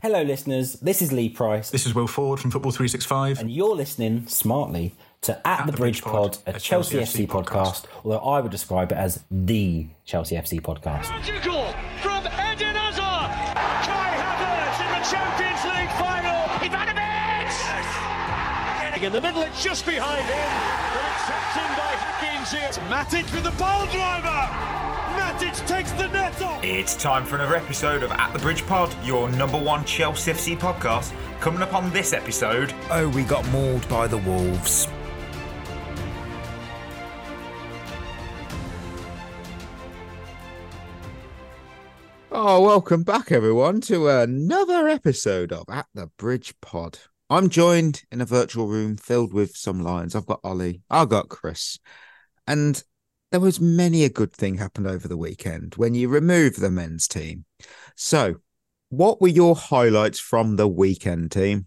Hello, listeners. This is Lee Price, This is Will Ford from Football 365. and you're listening smartly to At, the, Bridge Pod, a Chelsea, FC podcast, although I would describe it as the Chelsea FC podcast. Magical from Eden Hazard. Kai Havertz in the Champions League final. Ivanovic. In the middle, it's just behind him. But it's tapped in by Hakim Ziyech. Matic with the ball driver. Matic takes the net off. It's time for another episode of At the Bridge Pod, your number one Chelsea FC podcast. Coming up on this episode, Oh, we got mauled by the Wolves. Oh, welcome back, everyone, to another episode of At the Bridge Pod. I'm joined in a virtual room filled with some lions. I've got Ollie, I've got Chris, and there was many a good thing happened over the weekend when you remove the men's team. So, what were your highlights from the weekend, team?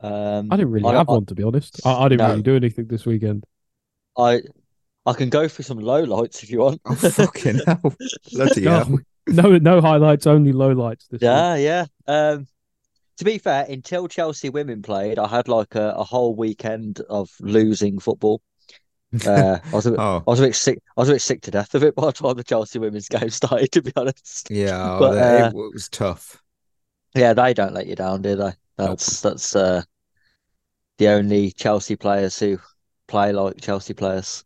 Um, I didn't really I- have I- one to be honest. I, I didn't No. really do anything this weekend. I I can go through some low lights if you want. Oh, fucking hell. Bloody hell. No, no, no highlights, only low lights this week. yeah, yeah. Um, to be fair, until Chelsea women played, I had like a, a whole weekend of losing football. Uh, I was a bit, Oh, I was a bit sick. I was a bit sick to death of it by the time the Chelsea women's game started. To be honest, yeah, But, it, uh, it was tough. yeah, they don't let you down, do they? That's that's uh, the only Chelsea players who play like Chelsea players.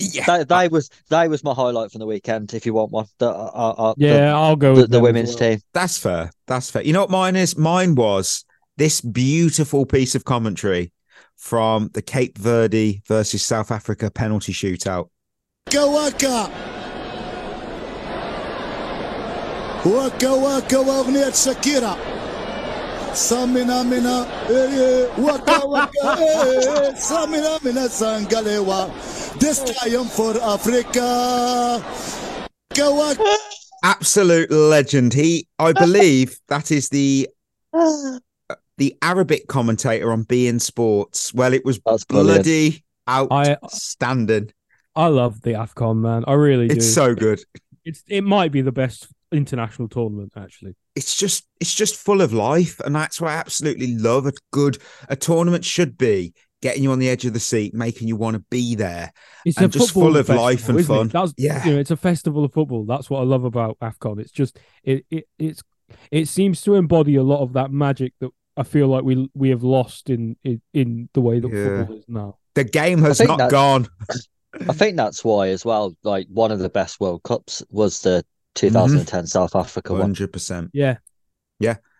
Yeah, They, they was they was my highlight from the weekend. If you want one, the, uh, uh, the- Yeah, I'll go the, with the women's well. team. that's fair. That's fair. You know what mine is? Mine was this beautiful piece of commentary from the Cape Verde versus South Africa penalty shootout. Go waka waka waka wa Samina mina, eh, eh, waka waka, eh, eh samina mina sangalewa. This triumph for Africa. Waka Absolute legend. He, I believe, that is the the Arabic commentator on beIN Sports. Well, it was That's bloody brilliant. outstanding. I, I, love the Afcon, man. I really do. It's so good. It's it might be the best international tournament actually it's just it's just full of life and that's what i absolutely love a good a tournament should be getting you on the edge of the seat making you want to be there It's And a just full of life and isn't it? fun. That's Yeah. you know, it's a festival of football. That's what I love about Afcon. It's just it, it it's it seems to embody a lot of that magic that I feel like we we have lost in in, in the way that Yeah. football is now. the game has not gone I think that's why as well. Like one of the best World Cups was the 2010 South Africa one. 100% Yeah,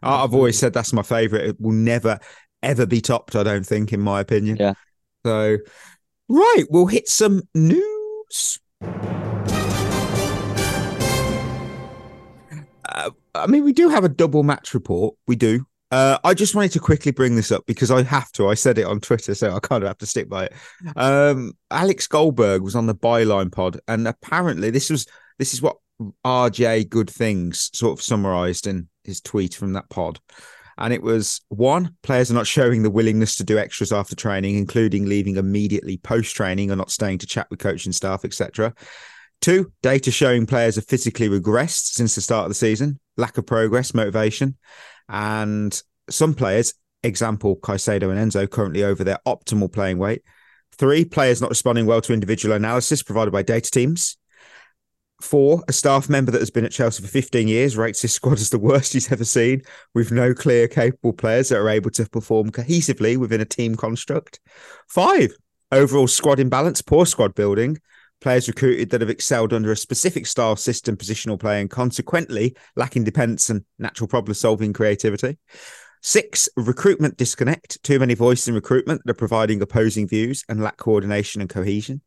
I- i've always said that's my favorite it will never ever be topped i don't think in my opinion Yeah. so right we'll hit some news Uh, I mean, we do have a double match report. We do. Uh, I just wanted to quickly bring this up because I have to. I said it on Twitter, so I kind of have to stick by it. Um, Alex Goldberg was on the byline pod, and apparently this was this is what RJ Good Things sort of summarized in his tweet from that pod. And it was one, players are not showing the willingness to do extras after training, including leaving immediately post training or not staying to chat with coaching staff, etc. Two, data showing players have physically regressed since the start of the season, lack of progress, motivation. And some players, example Caicedo and Enzo, currently over their optimal playing weight. Three, players not responding well to individual analysis provided by data teams. Four, a staff member that has been at Chelsea for 15 years rates his squad as the worst he's ever seen, with no clear, capable players that are able to perform cohesively within a team construct. Five, overall squad imbalance, poor squad building, players recruited that have excelled under a specific style, system, positional play, and consequently lack independence and natural problem solving creativity. Six, recruitment disconnect, too many voices in recruitment that are providing opposing views and lack coordination and cohesion.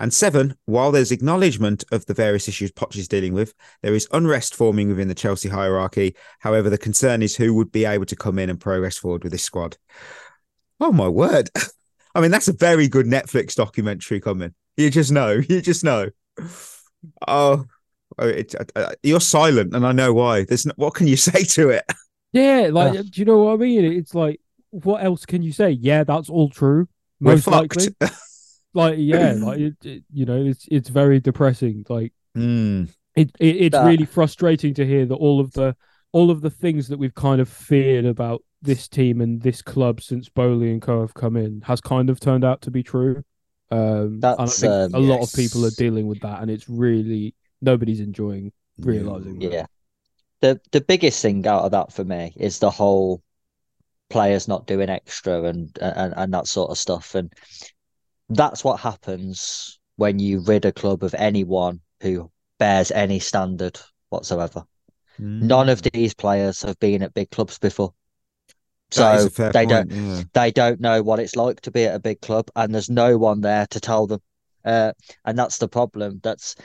And seven, while there's acknowledgement of the various issues Poch is dealing with, there is unrest forming within the Chelsea hierarchy. However, the concern is who would be able to come in and progress forward with this squad. Oh my word. I mean, that's a very good Netflix documentary coming. You just know. You just know. Oh, oh, it, uh, you're silent, and I know why. There's no, what can you say to it? yeah. Like, do you know what I mean? It's like, what else can you say? Yeah, that's all true. We're Most fucked. likely, like, yeah, like it, it- you know, it's it's very depressing. Like, Mm, It, it it's That- really frustrating to hear that all of the all of the things that we've kind of feared about this team and this club since Boehly and Co have come in has kind of turned out to be true. Um, and I That's, think um, a lot of people are dealing with that, and it's really nobody's enjoying realizing. that. Yeah. The the biggest thing out of that for me is the whole players not doing extra and and, and that sort of stuff. And that's what happens when you rid a club of anyone who bears any standard whatsoever. None of these players have been at big clubs before. So they point, don't yeah. they don't know what it's like to be at a big club and there's no one there to tell them uh, and that's the problem that's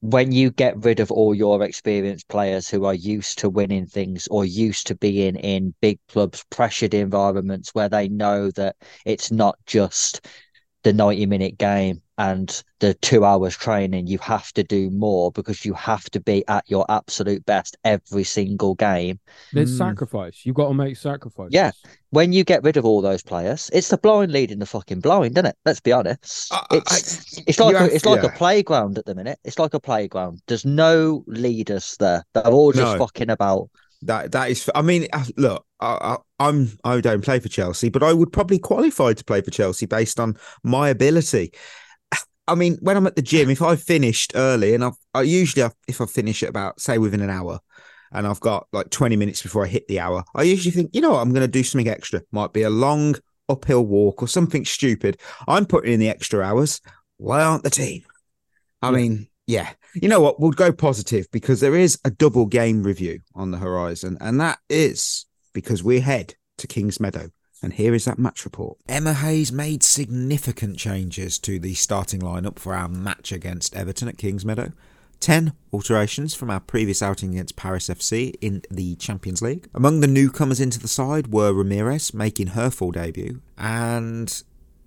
when you get rid of all your experienced players who are used to winning things or used to being in big clubs pressured environments where they know that it's not just the 90 minute game and the two hours training you have to do more because you have to be at your absolute best every single game There's Mm. sacrifice. You've got to make sacrifices. Yeah. when you get rid of all those players, it's the blind leading the fucking blind, isn't it? Let's be honest. I- I- It's it's like you a, have- it's like yeah. a playground at the minute. It's like a playground. There's no leaders there. They're all just No. fucking about. That that is. I mean, uh, look, I, I, I'm I don't play for Chelsea, but I would probably qualify to play for Chelsea based on my ability. I mean, when I'm at the gym, if I've finished early, and I've I usually if I finish at about say within an hour, and I've got like 20 minutes before I hit the hour, I usually think, you know what, I'm going to do something extra. Might be a long uphill walk or something stupid. I'm putting in the extra hours. Why aren't the team? I mean, yeah. You know what? We'll go positive because there is a double game review on the horizon, and that is because we head to Kings Meadow. And here is that match report. Emma Hayes made significant changes to the starting lineup for our match against Everton at Kings Meadow. 10 alterations from our previous outing against Paris FC in the Champions League. Among the newcomers into the side were Ramirez making her full debut and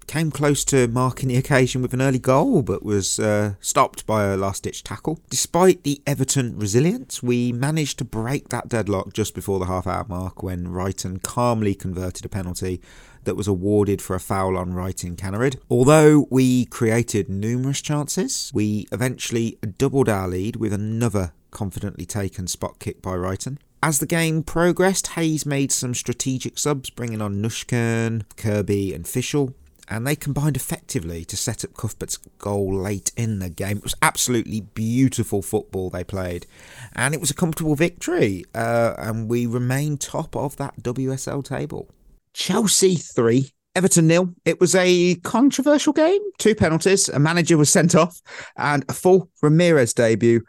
came close to marking the occasion with an early goal, but was uh, stopped by a last ditch tackle. Despite the Everton resilience, we managed to break that deadlock just before the half hour mark when Reiten calmly converted a penalty that was awarded for a foul on Rytting Kaneryd. Although we created numerous chances, we eventually doubled our lead with another confidently taken spot kick by Reiten. As the game progressed, Hayes made some strategic subs, bringing on Nüsken, Kirby, and Fischel and they combined effectively to set up Cuthbert's goal late in the game. It was absolutely beautiful football they played, and it was a comfortable victory, uh, and we remain top of that WSL table. Chelsea 3. Everton nil. It was a controversial game. Two penalties, a manager was sent off, and a full Ramirez debut.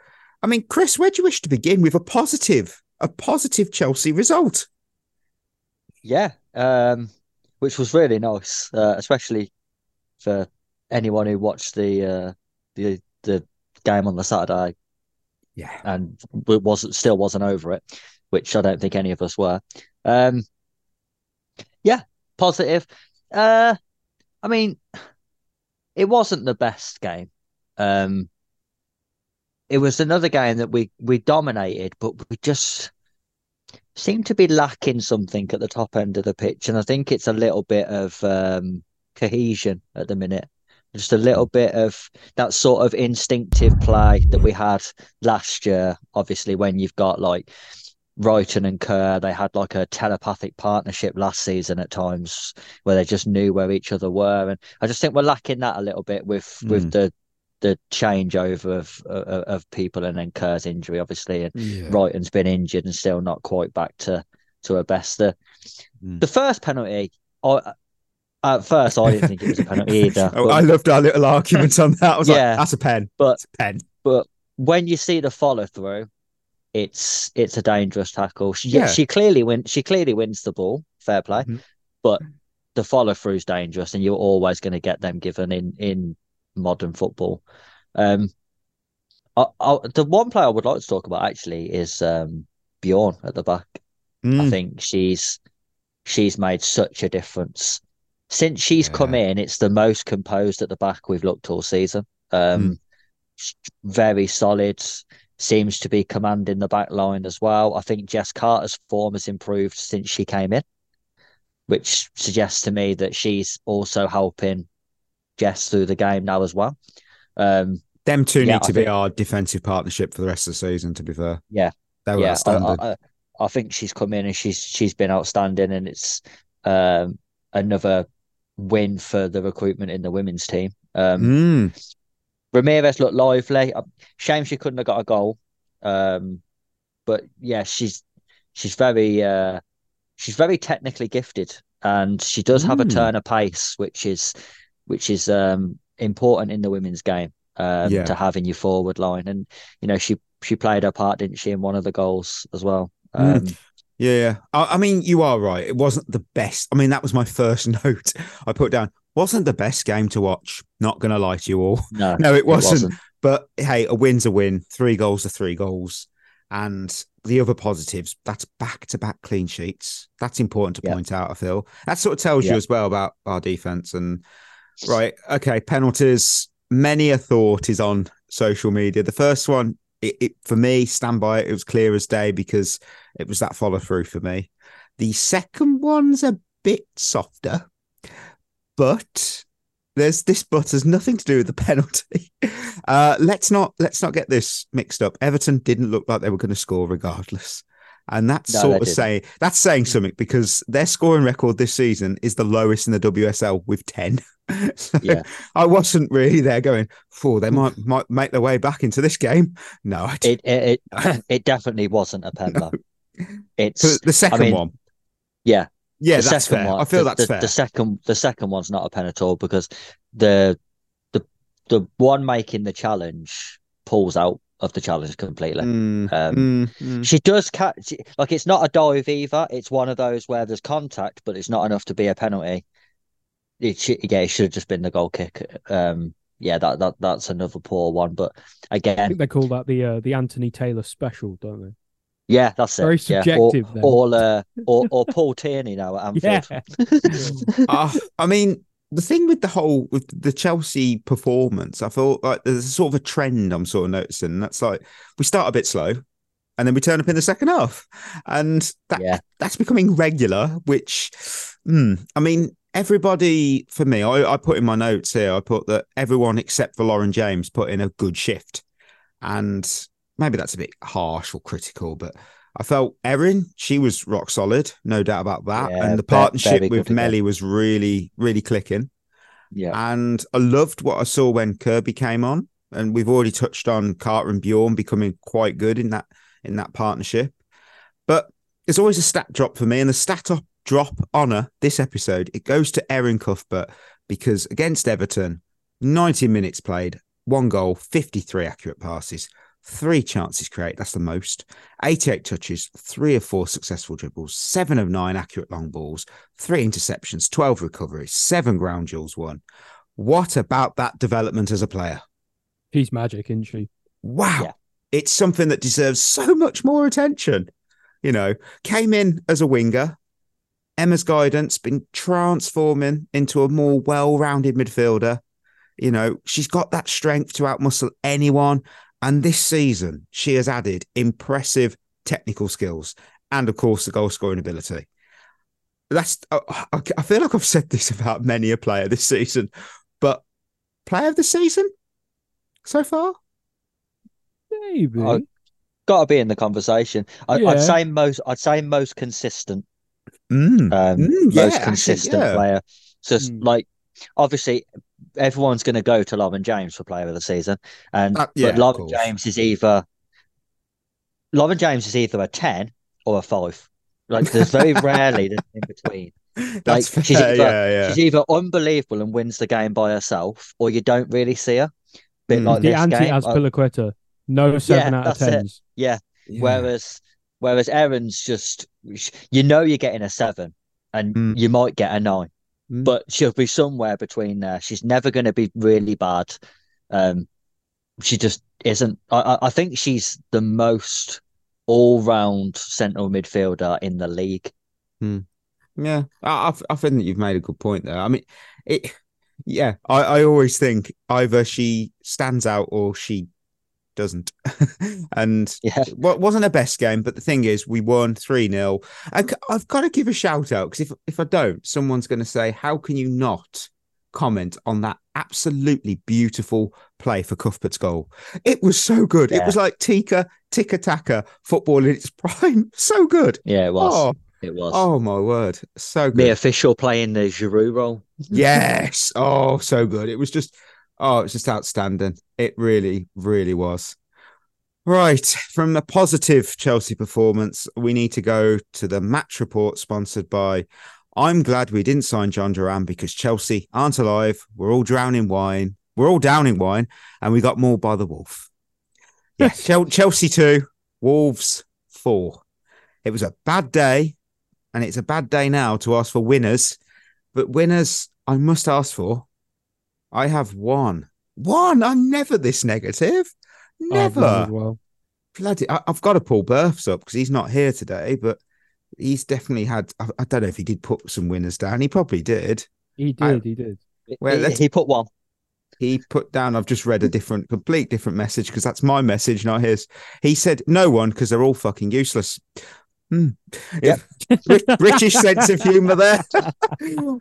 I mean, Chris, where do you wish to begin with a positive, a positive Chelsea result? Yeah, um, which was really nice, uh, especially for anyone who watched the uh, the the game on the Saturday Yeah. and w- wasn't still wasn't over it, which I don't think any of us were. Um, yeah, positive. Uh, I mean, it wasn't the best game. Um, it was another game that we we dominated, but we just seemed to be lacking something at the top end of the pitch, and I think it's a little bit of um, cohesion at the minute. Just a little bit of that sort of instinctive play that we had last year. Obviously, when you've got like Reiten and Kerr, they had like a telepathic partnership last season at times where they just knew where each other were, and I just think we're lacking that a little bit with with Mm. the the changeover of, of of people and then Kerr's injury, obviously, and Yeah. Reiten's been injured and still not quite back to to her best. The, Mm. the first penalty, I, at first I didn't think it was a penalty either. Oh, but, I loved our little argument on that. I was Yeah. like, that's a pen. but It's a pen. but when you see the follow through, it's it's a dangerous tackle. She Yeah. she clearly win she clearly wins the ball, fair play, Mhm. but the follow through is dangerous, and you're always going to get them given in in modern football. Um, I, I, the one player I would like to talk about actually is um Bjorn at the back. I Mm. think she's she's made such a difference since she's come in. It's the most composed at the back we've looked all season. Um, s- very solid. Seems to be commanding the back line as well. I think Jess Carter's form has improved since she came in, which suggests to me that she's also helping Jess through the game now as well. Um, Them two Yeah, need I to be think- our defensive partnership for the rest of the season. To be fair, Yeah. they were yeah, I, outstanding. I, I- I think she's come in and she's she's been outstanding, and it's um, another win for the recruitment in the women's team. Um, Mm, Ramirez looked lively. Uh, Shame she couldn't have got a goal. Um, but yeah, she's she's very uh, she's very technically gifted, and she does have a Mm. turn of pace, which is which is um, important in the women's game um, Yeah. to have in your forward line. And you know, she she played her part, didn't she, in one of the goals as well. Mm. Um, Yeah, yeah. I, I mean, you are right. It wasn't the best. I mean, that was my first note I put down. Wasn't the best game to watch. Not going to lie to you all. No, No, it it wasn't. wasn't. But hey, a win's a win. Three goals are three goals. And the other positives, that's back to back clean sheets. That's important to Yeah. point out, I feel. That sort of tells you as well about our defense. And right, okay, penalties. Many a thought is on social media. The first one, it, it for me, stand by it. It was clear as day because it was that follow through for me. The second one's a bit softer, but there's this but has nothing to do with the penalty. Uh, let's not let's not get this mixed up. Everton didn't look like they were going to score regardless. And that's No, sort of saying that's saying mm. something because their scoring record this season is the lowest in the WSL with 10. So Yeah. I wasn't really there going, oh, they might might make their way back into this game. No, I didn't. It it it, it definitely wasn't a pen though. It's the second mean, one. yeah. Yeah, the that's second fair. one, I feel the, that's the, fair. The second, the second one's not a pen at all because the the the one making the challenge pulls out of the challenge completely. Mm, Um, mm, mm. She does catch like it's not a dive either. It's one of those where there's contact, but it's not enough to be a penalty. It should, yeah, it should have just been the goal kick. Um, yeah, that that that's another poor one. But again I think they call that the uh, the Anthony Taylor special, don't they? yeah, that's it. Very yeah. subjective then. Or or, uh, or or Paul Tierney now at Yeah. Anfield. Uh, I mean, the thing with the whole with the Chelsea performance, I feel like there's a sort of a trend I'm sort of noticing. That's like we start a bit slow, and then we turn up in the second half, and that Yeah. that's becoming regular. Which, hmm, I mean, everybody for me, I, I put in my notes here. I put that everyone except for Lauren James put in a good shift, and maybe that's a bit harsh or critical, but. I felt Erin, she was rock solid, no doubt about that. Yeah, and the partnership very with. Melly was really, really clicking. yeah. And I loved what I saw when Kirby came on. And we've already touched on Carter and Bjorn becoming quite good in that in that partnership. But there's always a stat drop for me, and the stat op- drop honor this episode it goes to Erin Cuthbert because against Everton, 90 minutes played, one goal, 53 accurate passes, three chances created. That's the most. 88 touches, three of four successful dribbles, seven of nine accurate long balls, three interceptions, 12 recoveries, seven ground duels won. What about that development as a player? She's magic, isn't she? Wow. Yeah. It's something that deserves so much more attention. You know, came in as a winger. Emma's guidance been transforming into a more well-rounded midfielder. You know, she's got that strength to outmuscle anyone. And this season, she has added impressive technical skills and, of course, the goal scoring ability. That's I, I I feel like I've said this about many a player this season, but player of the season so far? Maybe. I- Got to be in the conversation. I, Yeah. I'd say most. I'd say most consistent. Mm. Um, Mm, yeah, most actually, consistent yeah. player. So it's Mm. like, obviously, everyone's going to go to Lauren James for player of the season, and Uh, yeah, but of Lauren course. James is either Lauren James is either a ten or a five. Like there's very rarely there's in between. That's like, she's either- yeah, yeah. She's either unbelievable and wins the game by herself, or you don't really see her. Bit Mm. like the anti game. uh, No seven out of that's tens. yeah, Yeah. Whereas, whereas Erin's just, you know, you're getting a seven, and Mm. you might get a nine, Mm. but she'll be somewhere between there. She's never going to be really bad. Um, she just isn't. I, I- I think she's the most all-round central midfielder in the league. Yeah, I, I I think that you've made a good point there. I mean, it. Yeah, I, I always think either she stands out or she doesn't. and Yeah, what wasn't her best game, but the thing is, we won three 0 And c- I've got to give a shout out because if if I don't, someone's going to say, "How can you not comment on that absolutely beautiful play for Cuthbert's goal. It was so good. It was like Tika, Tika Taka football in its prime. So good. Yeah, it was. Oh, It was. oh my word. So good. the official playing the Giroud role. Yes. Oh, so good. It was just, oh, it's just outstanding. It really, really was. Right. From a positive Chelsea performance, we need to go to the match report sponsored by I'm glad we didn't sign Jhon Duran because Chelsea aren't alive. We're all drowning wine. We're all down in wine, and we got mauled by the wolf. Yeah, Chel- Chelsea two, Wolves four. It was a bad day, and it's a bad day now to ask for winners. But winners, I must ask for. I have one. One. I'm never this negative. Oh, Never. as well. Bloody, I, I've got to pull Births up because he's not here today, but he's definitely had. I, I don't know if he did put some winners down. He probably did. He I- did. he did. Well, he, he put one. He put down. I've just read a different, complete different message because that's my message, not his. He said no one because they're all fucking useless. Hmm. Yep. British sense of humour there. I've,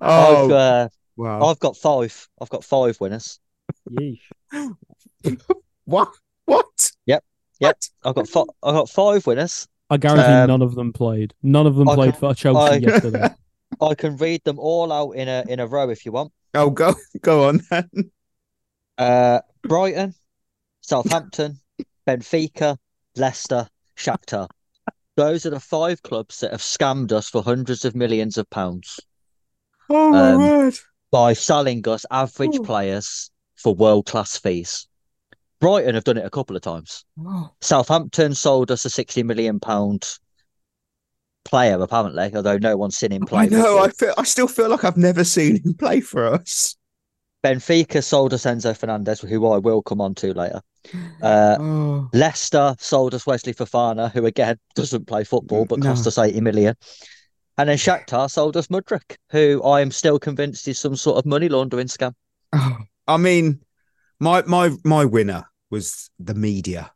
oh uh, wow! I've got five. I've got five winners. Yeesh. What? What? Yep. What? I've got fi- I've got five winners. I guarantee Um, none of them played. None of them I played can- for Chelsea I- yesterday. I can read them all out in a in a row if you want. Oh, go go on then. Uh, Brighton, Southampton, Benfica, Leicester, Shakhtar. Those are the five clubs that have scammed us for hundreds of millions of pounds Oh my Um, word! By selling us average Ooh. players for world class fees. Brighton have done it a couple of times. Oh. Southampton sold us a sixty million pound player, apparently, although no one's seen him play. I know. I feel. I still feel like I've never seen him play for us. Benfica sold us Enzo Fernandez, who I will come on to later. Uh, Oh, Leicester sold us Wesley Fofana, who again doesn't play football but No. cost us 80 million. And then Shakhtar sold us Mudrik, who I am still convinced is some sort of money laundering scam. oh. I mean, my my my winner was the media,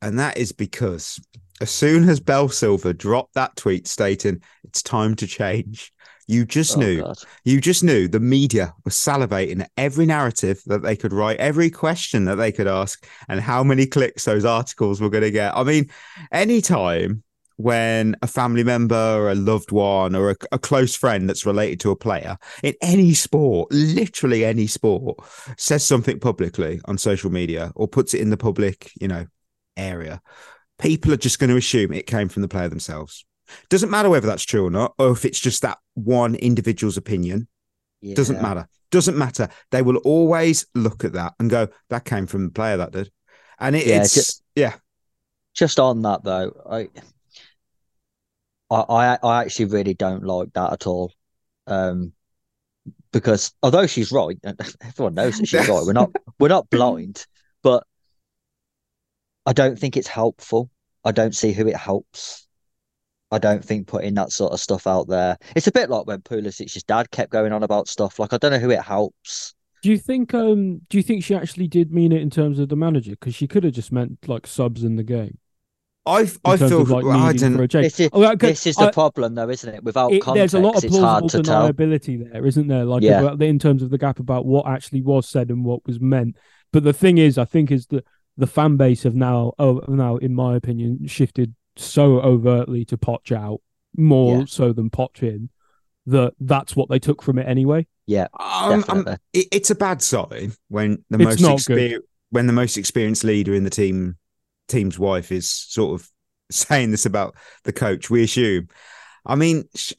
and that is because as soon as Belle Silva dropped that tweet stating it's time to change, you just Oh, knew God. You just knew the media was salivating at every narrative that they could write, every question that they could ask, and how many clicks those articles were going to get. I mean, anytime when a family member, or a loved one, or a, a close friend that's related to a player in any sport, literally any sport, says something publicly on social media or puts it in the public, you know, area, people are just going to assume it came from the player themselves. Doesn't matter whether that's true or not, or if it's just that one individual's opinion. Doesn't Yeah. matter. Doesn't matter. They will always look at that and go, "That came from the player that did," and it, Yeah, it's ju- yeah, Just on that though, I, I, I, I actually really don't like that at all. Um, because although she's right, and everyone knows that she's right. We're not, we're not blind, but I don't think it's helpful. I don't see who it helps. I don't think putting that sort of stuff out there. It's a bit like when Pulisic's dad kept going on about stuff. Like I don't know who it helps. Do you think? Um, do you think she actually did mean it in terms of the manager? Because she could have just meant like subs in the game. I I feel like well, I needing for don't. a change. This is Oh, okay, this is the I- problem, though, isn't it? Without it- context, there's a lot of plausible to tell. deniability there, isn't there? Like Yeah. about, in terms of the gap about what actually was said and what was meant. But the thing is, I think is that the fan base have now, oh, now in my opinion, shifted so overtly to Poch out more Yeah. so than Poch in that that's what they took from it anyway. Yeah, Um, um, it, it's a bad sign when the It's most not good. exper- when the most experienced leader in the team team's wife is sort of saying this about the coach. We assume. I mean, sh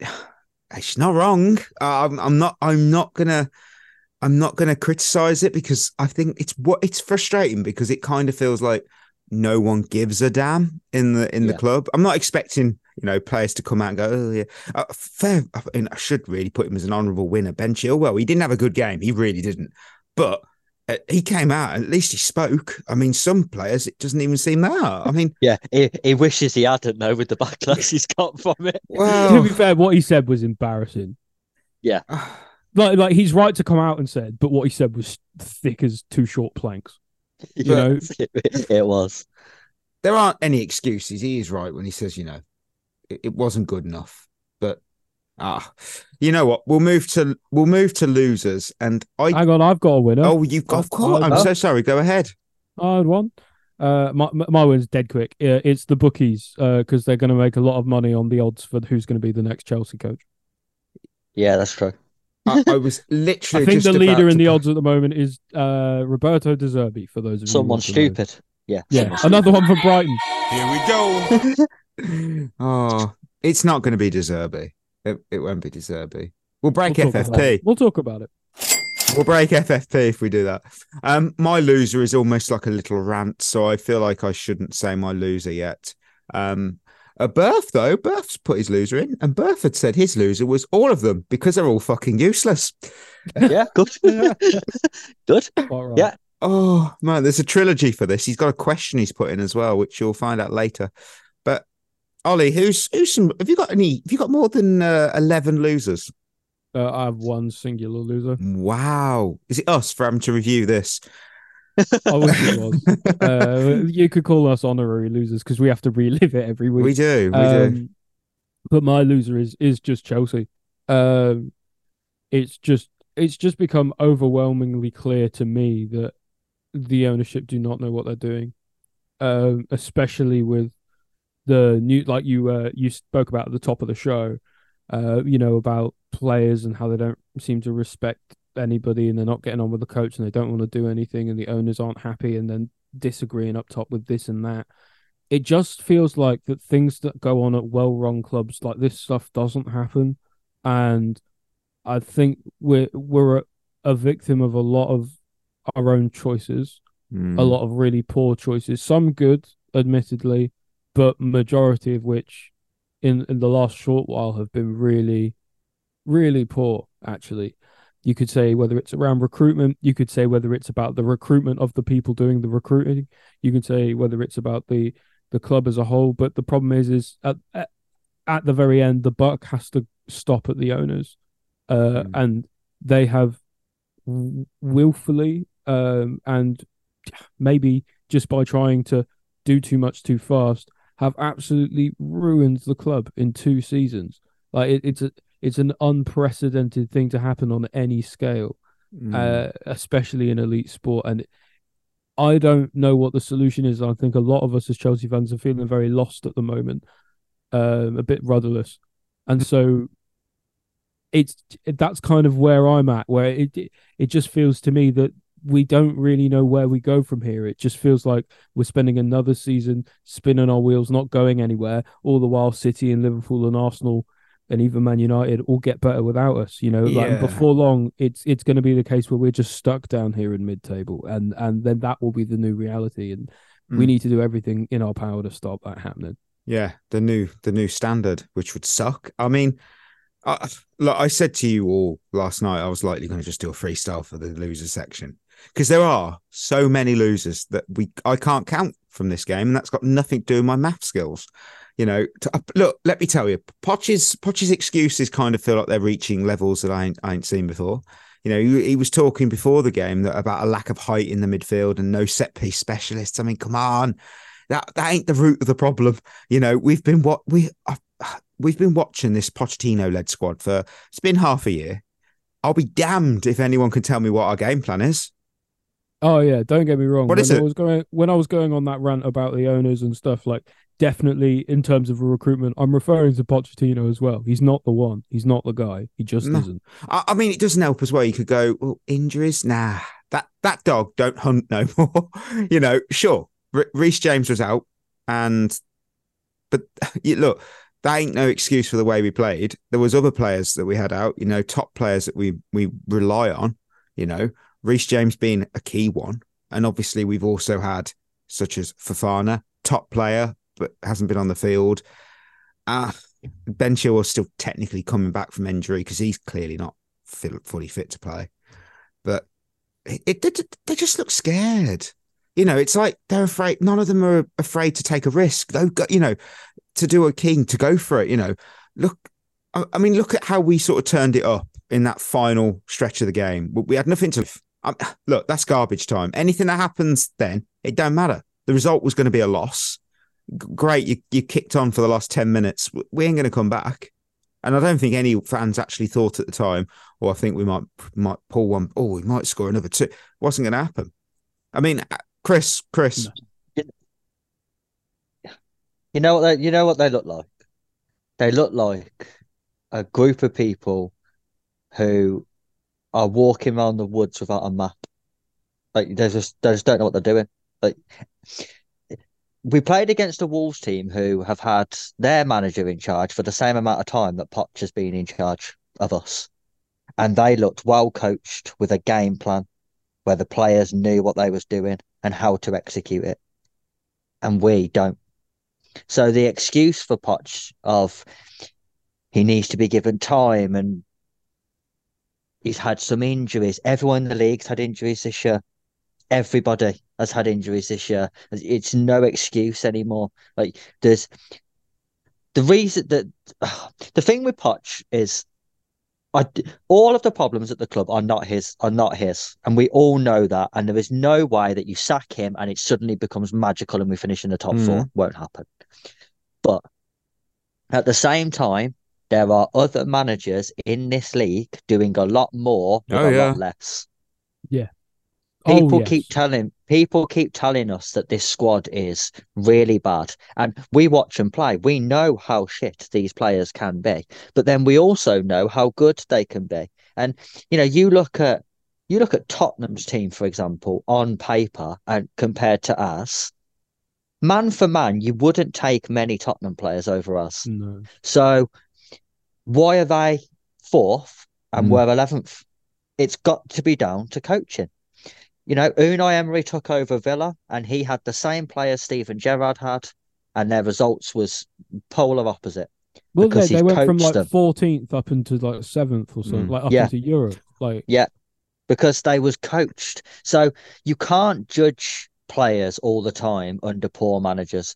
she's not wrong. Uh, I'm, I'm not. I'm not gonna. I'm not gonna criticize it because I think it's what it's frustrating because it kind of feels like no one gives a damn in the in the Yeah. club. I'm not expecting you know players to come out and go, oh yeah, uh, fair. I, mean, I should really put him as an honourable winner. Ben Chilwell, he didn't have a good game. He really didn't. But Uh, he came out. At least he spoke. I mean, some players it doesn't even seem that. I mean, Yeah, he, he wishes he hadn't though with the backlash he's got from it. to be fair, what he said was embarrassing. Yeah, ah. like, like he's right to come out and said, but what he said was thick as two short planks. You know? it, it was. there aren't any excuses. He is right when he says, you know, it, it wasn't good enough. But Ah, you know what? We'll move to we'll move to losers, and I. Hang on, I've got a winner. Oh, you've got. Of course, I'm Oh. so sorry. Go ahead. I had one. Uh, my my my win's dead quick. Uh, it's the bookies because they're going to make a lot of money on the odds for who's going to be the next Chelsea coach. Yeah, that's true. I, I was literally. I think just the leader in the put- odds at the moment is uh, Roberto De Zerbi. For those of you, Someone want to know. stupid. Yeah. Yeah, someone another one for Brighton. Here we go. Oh, it's not going to be De Zerbi. It, it won't be De Zerbi. We'll break We'll FFP. we'll talk about it. We'll break FFP if we do that. Um, my loser is almost like a little rant, so I feel like I shouldn't say my loser yet. Um, a Berth though, Berth's put his loser in, and Berth had said his loser was all of them because they're all fucking useless. Yeah, good. good. Right. Yeah. Oh man, there's a trilogy for this. He's got a question he's put in as well, which you'll find out later. Ollie, who's who's some? Have you got any? Have you got more than uh, eleven losers? Uh, I have one singular loser. Wow, is it us for having to review this? I wish it was. uh, you could call us honorary losers because we have to relive it every week. We do, we do. Um, But my loser is is just Chelsea. Um, it's just it's just become overwhelmingly clear to me that the ownership do not know what they're doing, um, especially with the new like you uh, you spoke about at the top of the show, uh, you know about players and how they don't seem to respect anybody and they're not getting on with the coach and they don't want to do anything and the owners aren't happy and then disagreeing up top with this and that. It just feels like that things that go on at well-run clubs like this stuff doesn't happen, and I think we're we're a, a victim of a lot of our own choices, Hmm. a lot of really poor choices, some good, admittedly, but majority of which, in in the last short while, have been really, really poor. Actually, you could say whether it's around recruitment, you could say whether it's about the recruitment of the people doing the recruiting, you could say whether it's about the the club as a whole. But the problem is, is at at, at the very end, the buck has to stop at the owners, uh, Mm. and they have willfully um, and maybe just by trying to do too much too fast, have absolutely ruined the club in two seasons. Like it, it's a it's an unprecedented thing to happen on any scale Hmm. uh, especially in elite sport. And I don't know what the solution is. I think a lot of us as Chelsea fans are feeling very lost at the moment, um, a bit rudderless, and so it's that's kind of where I'm at. Where it, it just feels to me that we don't really know where we go from here. It just feels like we're spending another season spinning our wheels, not going anywhere. All the while, City and Liverpool and Arsenal and even Man United all get better without us. You know, like before long, it's it's going to be the case where we're just stuck down here in mid-table, and and then that will be the new reality, and we Mm. need to do everything in our power to stop that happening. Yeah, the new the new standard, which would suck. I mean, I, look, I said to you all last night, I was likely going to just do a freestyle for the loser section because there are so many losers that we I can't count from this game, and that's got nothing to do with my math skills. You know, to, uh, look, let me tell you, Poch's Poch's excuses kind of feel like they're reaching levels that I ain't, I ain't seen before. You know, he, he was talking before the game that about a lack of height in the midfield and no set piece specialists. I mean, come on, that that ain't the root of the problem. You know, we've been what we uh, we've been watching this Pochettino led squad for it's been half a year. I'll be damned if anyone can tell me what our game plan is. Oh yeah, don't get me wrong. What when is I it? was going when I was going on that rant about the owners and stuff, like definitely in terms of recruitment, I'm referring to Pochettino as well. He's not the one. He's not the guy. He just No. isn't. I, I mean, it doesn't help as well. You could go, well, injuries, nah. That that dog don't hunt no more. you know, sure. R- Reece James was out, and but you, look, that ain't no excuse for the way we played. There was other players that we had out. You know, top players that we we rely on. You know, Reece James being a key one, and obviously we've also had such as Fofana, top player, but hasn't been on the field. Ah, Ben Chilwell's still technically coming back from injury because he's clearly not fully fit to play. But it, it they, they just look scared. You know, it's like they're afraid. None of them are afraid to take a risk. Though, you know, to do a king to go for it. You know, look. I, I mean, look at how we sort of turned it up in that final stretch of the game. We had nothing to. Um, look, that's garbage time. Anything that happens then, it don't matter. The result was going to be a loss. Great, you you kicked on for the last ten minutes. We ain't going to come back. And I don't think any fans actually thought at the time, "Oh, I think we might might pull one. Oh, we might score another two. Wasn't going to happen. I mean, uh, Chris, Chris, You know what they, you know what they look like? They look like a group of people who are walking around the woods without a map. Like they just they just don't know what they're doing. Like we played against a Wolves team who have had their manager in charge for the same amount of time that Poch has been in charge of us. And they looked well coached with a game plan where the players knew what they was doing and how to execute it. And we don't. So the excuse for Poch of he needs to be given time and he's had some injuries. Everyone in the league's had injuries this year. Everybody has had injuries this year. It's no excuse anymore. Like there's the reason that the thing with Poch is I, all of the problems at the club are not his are not his and we all know that and there is no way that you sack him and it suddenly becomes magical and we finish in the top Mm. four won't happen but at the same time there are other managers in this league doing a lot more with Oh, a yeah. lot less. Oh, people yes. keep telling people keep telling us that this squad is really bad. And we watch them play. We know how shit these players can be. But then we also know how good they can be. And you know you look at you look at Tottenham's team for example on paper and compared to us man for man you wouldn't take many Tottenham players over us. No. so why are they fourth and Mm. we're 11th? It's got to be down to coaching. You know, Unai Emery took over Villa and he had the same players Steven Gerrard had, and their results was polar opposite. Well, they, because they went from like fourteenth up into like seventh or something, Mm. like up Yeah. into Europe. Like yeah, because they was coached. So you can't judge players all the time under poor managers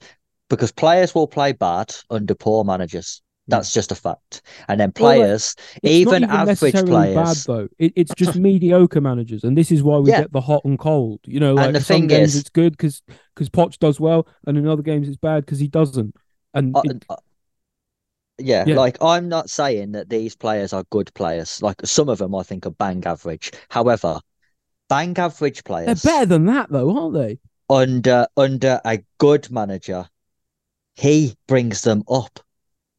because players will play bad under poor managers. That's just a fact. And then players, it's even, even average players, bad though. It, it's just mediocre managers, and this is why we Yeah. get the hot and cold. You know, like And the some thing games is- it's good because because Poch does well, and in other games it's bad because he doesn't. And Uh, it- uh, yeah, Yeah. like I'm not saying that these players are good players. Like some of them, I think are bang average. However, bang average players, they're players better than that though, aren't they? under under a good manager, he brings them up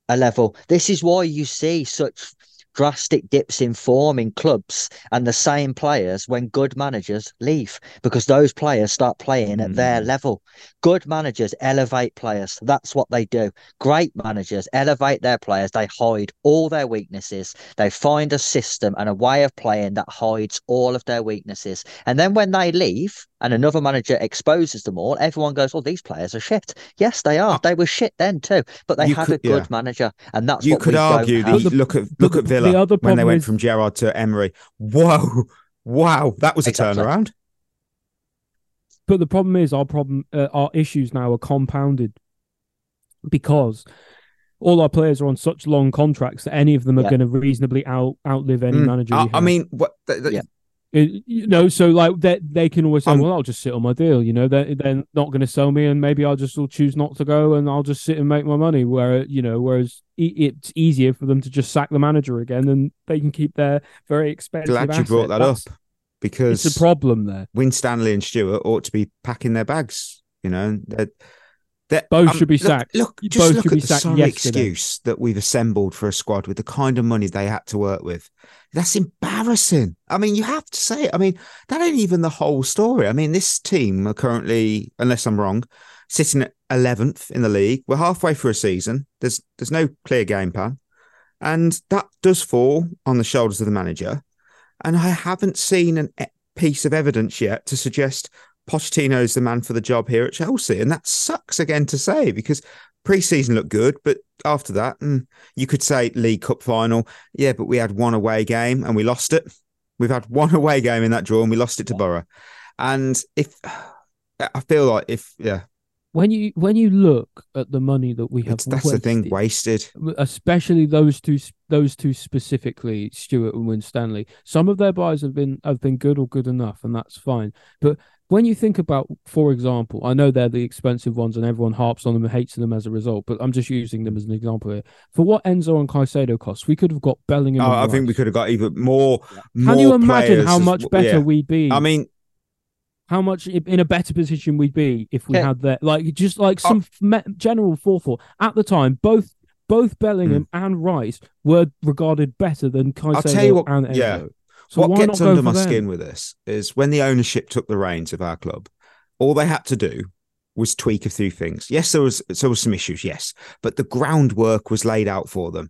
a level. This is why you see such drastic dips in form in clubs and the same players when good managers leave because those players start playing at their Mm. level. Good managers elevate players. That's what they do. Great managers elevate their players. They hide all their weaknesses. They find a system and a way of playing that hides all of their weaknesses. And then when they leave and another manager exposes them all, everyone goes, "Oh, these players are shit." Yes, they are. They were shit then too, but they You had could- a good yeah. manager, and that's you what could we argue the- look at but look the- at the Villa other when they went is- from Gerrard to Emery. Whoa, wow, that was a Exactly. turnaround. But the problem is our problem, uh, our issues now are compounded because all our players are on such long contracts that any of them are Yeah. going to reasonably out outlive any Mm. manager. I, we I mean, what? th- th- Yeah. It- you know, so like they they can always say, Um, "Well, I'll just sit on my deal." You know, they're they're not going to sell me, and maybe I'll just will choose not to go, and I'll just sit and make my money. Where you know, whereas e- it's easier for them to just sack the manager again, and they can keep their very expensive. Glad you brought that That's- up because It's a problem there. Winstanley and Stewart ought to be packing their bags. You know, they're, they're- Both um, should be sacked. Look, Both just look should at the sorry yesterday. excuse that we've assembled for a squad with the kind of money they had to work with. That's embarrassing. I mean, you have to say it. I mean, that ain't even the whole story. I mean, this team are currently, unless I'm wrong, sitting at eleventh in the league. We're halfway through a season. There's there's no clear game plan, and that does fall on the shoulders of the manager. And I haven't seen an piece of evidence yet to suggest Pochettino's the man for the job here at Chelsea. And that sucks again to say because pre-season looked good, but after that, mm, you could say League Cup final. Yeah, but we had one away game and we lost it. We've had one away game in that draw and we lost it to Borough. And if I feel like if yeah, When you when you look at the money that we have, it's, that's the thing, wasted, wasted. especially those two those two specifically Stewart and Winstanley some of their buys have been have been good or good enough and that's fine but when you think about, for example, I know they're the expensive ones and everyone harps on them and hates them as a result, but I'm just using them as an example here. For what Enzo and Caicedo cost, we could have got Bellingham. Oh, and I think we could have got even more. Can more you imagine players how as- much better yeah. we'd be? I mean, how much in a better position we'd be if we Yeah. had that, like just like Oh. some f- me- general forethought at the time. Both both Bellingham hmm. and Rice were regarded better than Caicedo. I'll tell you what- and Enzo. yeah. So what gets under my them? skin with this is when the ownership took the reins of our club, all they had to do was tweak a few things. Yes, there was there was some issues, yes, but the groundwork was laid out for them.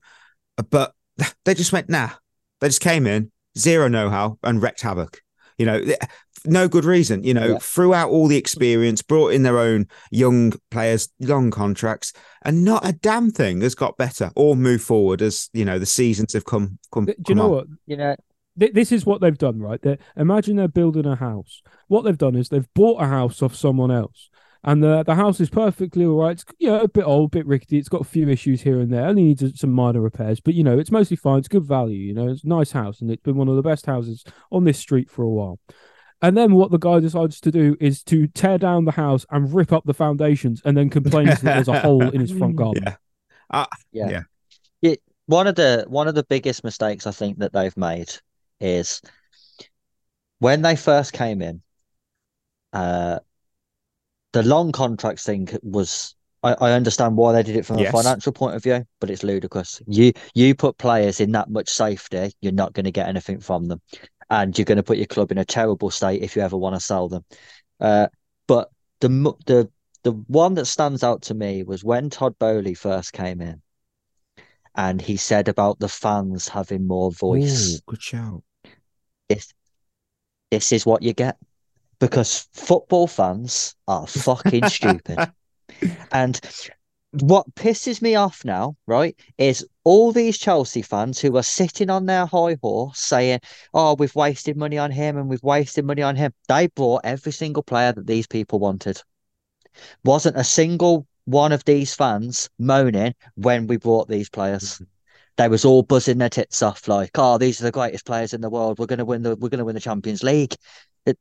But they just went, nah. They just came in, zero know-how, and wrecked havoc. You know, no good reason. You know, Yeah. threw out all the experience, brought in their own young players, long contracts, and not a damn thing has got better or moved forward as you know the seasons have come. come Do you come know on. what? You know, Th- This is what they've done, right? They imagine they're building a house. What they've done is they've bought a house off someone else, and the the house is perfectly all right. It's you know, a bit old, a bit rickety. It's got a few issues here and there. Only needs some minor repairs, but you know it's mostly fine. It's good value. You know, it's a nice house, and it's been one of the best houses on this street for a while. And then what the guy decides to do is to tear down the house and rip up the foundations, and then complains that there's a hole in his front garden. Yeah. Uh, yeah. Yeah. It, one of the one of the biggest mistakes I think that they've made is when they first came in, uh, the long contracts thing was. I, I understand why they did it from Yes. a financial point of view, but it's ludicrous. You you put players in that much safety, you're not going to get anything from them, and you're going to put your club in a terrible state if you ever want to sell them. Uh, but the the the one that stands out to me was when Todd Boehly first came in, and he said about the fans having more voice. ooh, good shout. This this is what you get because football fans are fucking stupid. And what pisses me off now, right, is all these Chelsea fans who are sitting on their high horse saying, Oh, we've wasted money on him and we've wasted money on him. They bought every single player that these people wanted. Wasn't a single one of these fans moaning when we brought these players. Mm-hmm. They was all buzzing their tits off like, oh, these are the greatest players in the world. We're gonna win the we're gonna win the Champions League. It,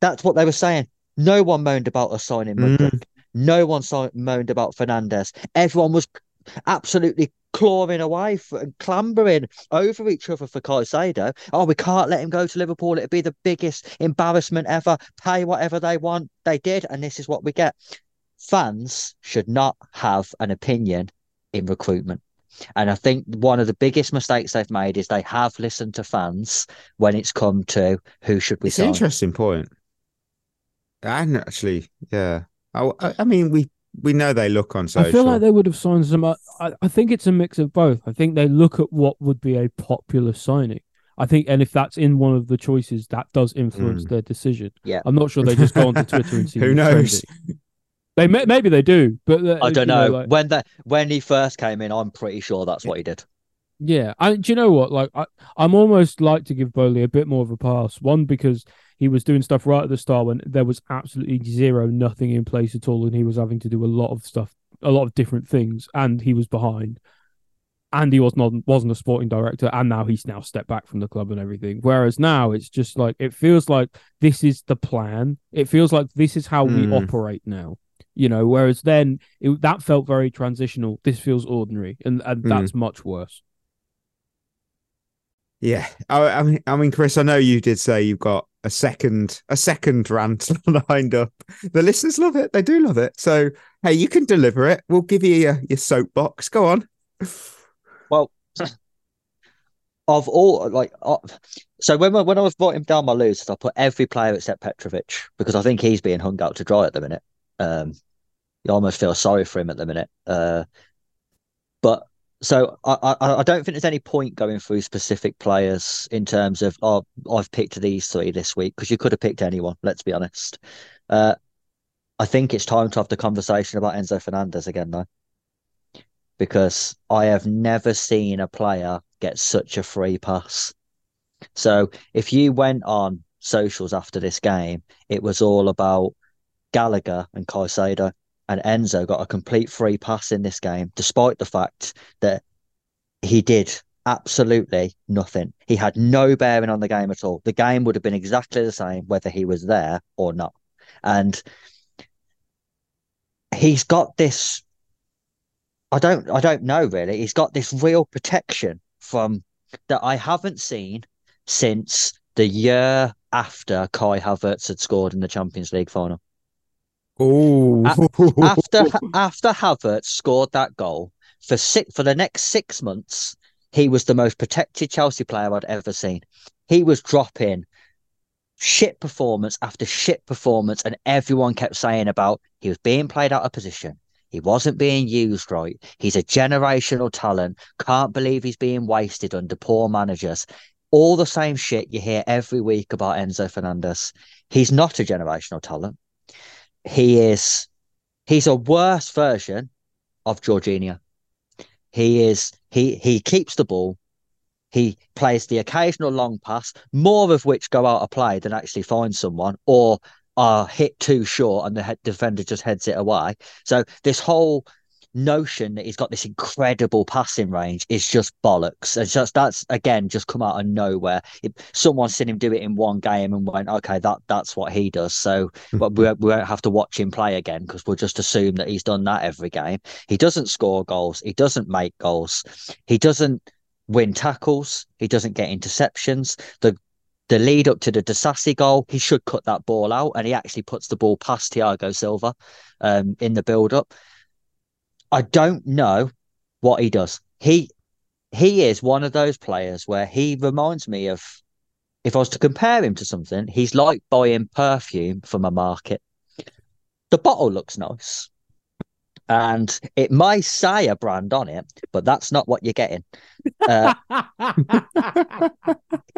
that's what they were saying. No one moaned about us signing mm-hmm. Mudryk. No one so- moaned about Fernandez. Everyone was absolutely clawing away for, and clambering over each other for Caicedo. Oh, we can't let him go to Liverpool. It'd be the biggest embarrassment ever. Pay whatever they want. They did, and this is what we get. Fans should not have an opinion in recruitment. And I think one of the biggest mistakes they've made is they have listened to fans when it's come to who should we It's an interesting point. And actually, yeah. I, I- I mean, we we know they look on social. I feel like they would have signed some. I, I think it's a mix of both. I think they look at what would be a popular signing. I think, and if that's in one of the choices, that does influence hmm. their decision. Yeah. I'm not sure they just go onto Twitter and see Who knows? trending. They may, maybe they do, but uh, I don't you know. like- when that when he first came in, I'm pretty sure that's what he did. Yeah, I do you know what? Like, I, I'm almost like to give Boehly a bit more of a pass. One because he was doing stuff right at the start when there was absolutely zero, nothing in place at all, and he was having to do a lot of stuff, a lot of different things, and he was behind. And he was not wasn't a sporting director, and now he's now stepped back from the club and everything. Whereas now it's just like it feels like this is the plan. It feels like this is how we Hmm. operate now. You know, whereas then it, that felt very transitional. This feels ordinary, and and Hmm. that's much worse. Yeah, I, I mean, I mean, Chris, I know you did say you've got a second, a second rant lined up. The listeners love it; they do love it. So, hey, you can deliver it. We'll give you your, your soapbox. Go on. Well, of all like, uh, so when I- when I was writing down my list, I put every player except Petrovic because I think he's being hung out to dry at the minute. Um, you almost feel sorry for him at the minute. Uh, but so I, I I don't think there's any point going through specific players in terms of oh I've picked these three this week because you could have picked anyone. Let's be honest. Uh, I think it's time to have the conversation about Enzo Fernandez again though because I have never seen a player get such a free pass. So if you went on socials after this game, it was all about Gallagher and Caicedo, and Enzo got a complete free pass in this game, despite the fact that he did absolutely nothing. He had no bearing on the game at all. The game would have been exactly the same whether he was there or not. and he's got this. I don't. I don't know really. He's got this real protection from that I haven't seen since the year after Kai Havertz had scored in the Champions League final. Oh, After after Havertz scored that goal for six for the next six months, he was the most protected Chelsea player I'd ever seen. He was dropping shit performance after shit performance, and everyone kept saying about he was being played out of position. He wasn't being used right. He's a generational talent. Can't believe he's being wasted under poor managers. All the same shit you hear every week about Enzo Fernandez. He's not a generational talent. He is he's a worse version of Jorginho. He is he he keeps the ball. He plays the occasional long pass, more of which go out of play than actually find someone or are hit too short and the defender just heads it away. So this whole notion that he's got this incredible passing range is just bollocks. It's just that's again just come out of nowhere. It, someone seen him do it in one game and went, okay, that that's what he does. So but we, we won't have to watch him play again because we'll just assume that he's done that every game. He doesn't score goals. He doesn't make goals. He doesn't win tackles. He doesn't get interceptions. The the lead up to the Disasi goal, he should cut that ball out, and he actually puts the ball past Thiago Silva um, in the build up. I don't know what he does. He he is one of those players where he reminds me of if I was to compare him to something, he's like buying perfume from a market. The bottle looks nice. And it my sire brand on it, but that's not what you're getting. Uh,